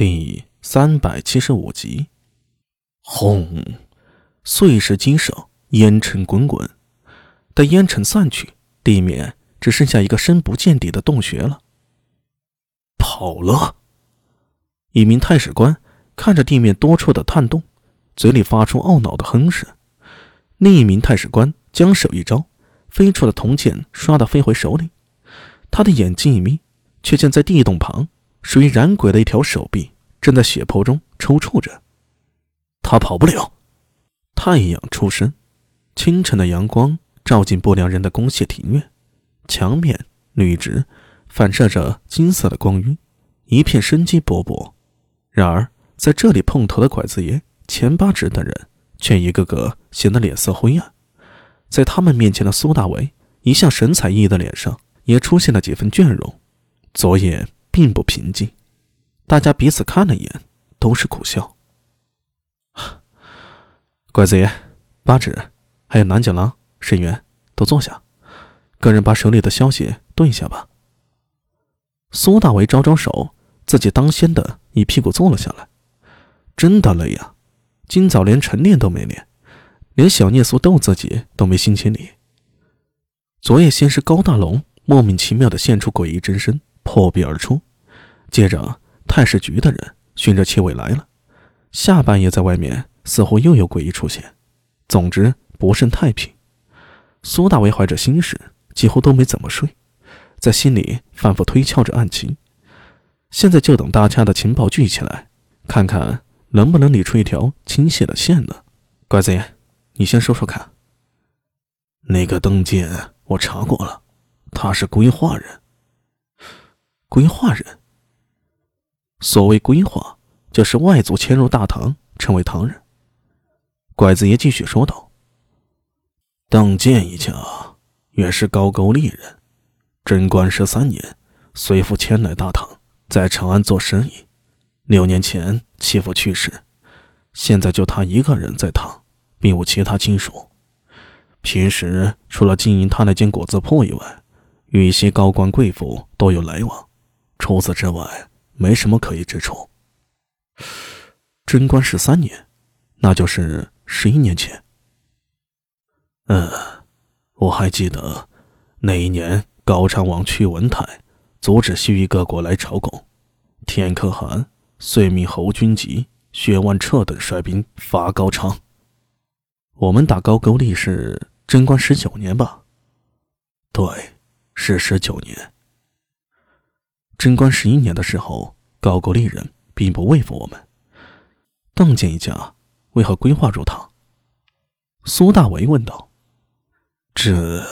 第三百七十五集，轰！碎石击射，烟尘滚滚。待烟尘散去，地面只剩下一个深不见底的洞穴了。跑了！一名太史官看着地面多处的探洞，嘴里发出懊恼的哼声。另一名太史官将手一招，飞出的铜剑唰的飞回手里。他的眼睛一眯，却见在地洞旁。属于染鬼的一条手臂正在血泊中抽搐着，他跑不了。太阳出升，清晨的阳光照进不良人的公谢庭院，墙面绿植反射着金色的光晕，一片生机勃勃。然而在这里碰头的拐子爷、钱八指等人却一个个显得脸色灰暗。在他们面前的苏大为一向神采奕奕的脸上也出现了几分倦容，昨夜。并不平静，大家彼此看了一眼，都是苦笑。拐子爷、八指，还有南九郎、沈源，都坐下，个人把手里的消息顿一下吧。苏大为招招手，自己当先的一屁股坐了下来。真的累呀，今早连晨练都没练，连小聂苏逗自己都没心情理。昨夜先是高大龙莫名其妙的现出诡异真身。破壁而出，接着太史局的人循着气味来了。下半夜在外面似乎又有诡异出现，总之不甚太平。苏大为怀着心事，几乎都没怎么睡，在心里反复推敲着案情。现在就等大家的情报聚起来，看看能不能理出一条清晰的线呢。拐子爷，你先说说看。那个邓健，我查过了，他是规划人。规划人。所谓规划，就是外族迁入大唐，成为唐人。拐子爷继续说道：“邓建一家原是高句丽人，贞观十三年，随父迁来大唐，在长安做生意。六年前妻父去世，现在就他一个人在唐，并无其他亲属。平时除了经营他那间果子铺以外，与一些高官贵妇都有来往。”除此之外，没什么可疑之处。贞观十三年，那就是十一年前。嗯，我还记得那一年，高昌王屈文泰阻止西域各国来朝贡，天可汗遂命侯君集、薛万彻等率兵伐高昌。我们打高句丽是贞观十九年吧？对，是十九年。贞观十一年的时候，高句丽人并不畏服我们。邓建一家为何规划入唐？苏大为问道。这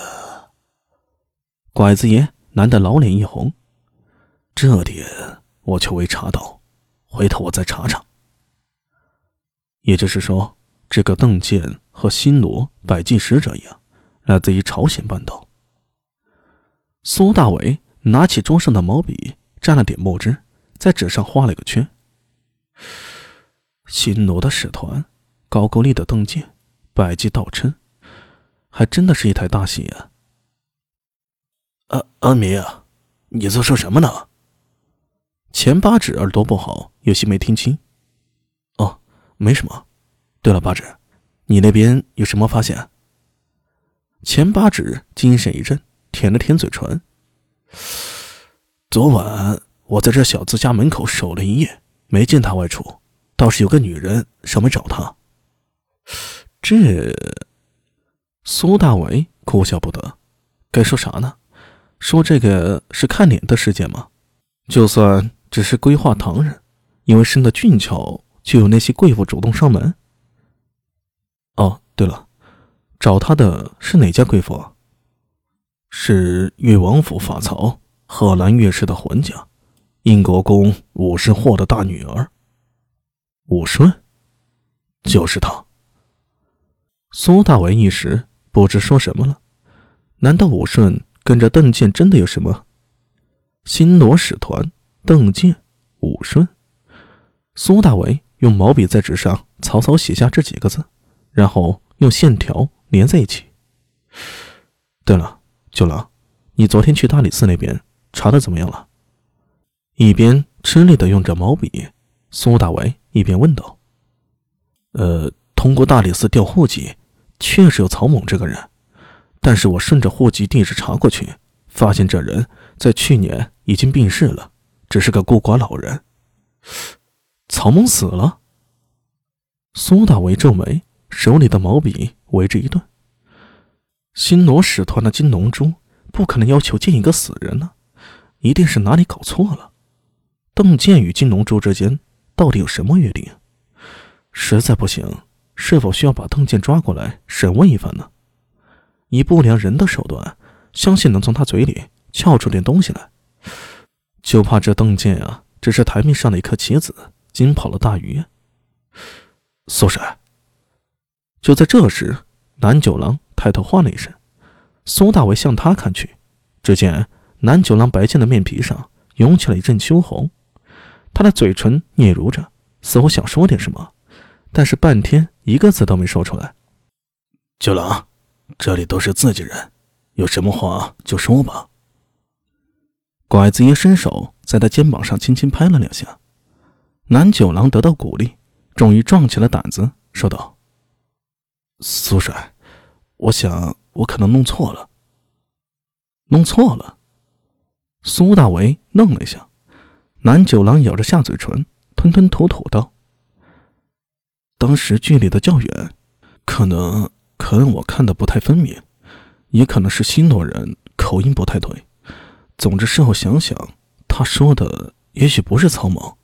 拐子爷难得老脸一红，这点我却未查到，回头我再查查。也就是说，这个邓建和新罗百济使者一样，来自于朝鲜半岛。苏大为。拿起桌上的毛笔，蘸了点墨汁，在纸上画了个圈。新罗的使团，高句丽的邓建，百济道琛，还真的是一台大戏啊！阿阿弥啊，你在说什么呢？钱八指耳朵不好，有些没听清。哦，没什么。对了，八指，你那边有什么发现？钱八指精神一振，舔了舔嘴唇。昨晚我在这小子家门口守了一夜，没见他外出，倒是有个女人上门找他。这，苏大为哭笑不得，该说啥呢？说这个是看脸的事件吗？就算只是规划唐人，因为生得俊俏，就有那些贵妇主动上门。哦，对了，找他的是哪家贵妇？啊？是越王府法曹贺兰越氏的婚家，英国公武士霍的大女儿。武顺，就是他。苏大为一时不知说什么了。难道武顺跟着邓建真的有什么？新罗使团，邓建，武顺。苏大为用毛笔在纸上草草写下这几个字，然后用线条连在一起。对了。九郎，你昨天去大理寺那边查的怎么样了？一边吃力的用着毛笔，苏大为一边问道：“呃，通过大理寺调户籍，确实有曹猛这个人，但是我顺着户籍地址查过去，发现这人在去年已经病逝了，只是个孤寡老人。曹猛死了。”苏大为皱眉，手里的毛笔为之一顿。新罗使团的金龙珠不可能要求见一个死人呢，一定是哪里搞错了。邓健与金龙珠之间。到底有什么约定？实在不行，是否需要把邓健抓过来审问一番呢？以不良人的手段，相信能从他嘴里撬出点东西来。就怕这邓健啊，只是台面上的一颗棋子，惊跑了大鱼。苏帅。就在这时，南九郎抬头唤了一声，苏大为向他看去，只见南九郎白净的面皮上涌起了一阵羞红。他的嘴唇嗫嚅着，似乎想说点什么，但是半天一个字都没说出来。九郎，这里都是自己人，有什么话就说吧。拐子爷伸手在他肩膀上轻轻拍了两下，南九郎得到鼓励，终于壮起了胆子，说道：“苏帅，我想我可能弄错了。”弄错了？苏大为愣了一下。南九郎咬着下嘴唇，吞吞吐吐道：“当时距离的较远，可能可能我看的不太分明，也可能是新罗人口音不太对。总之事后想想，他说的也许不是曹猛，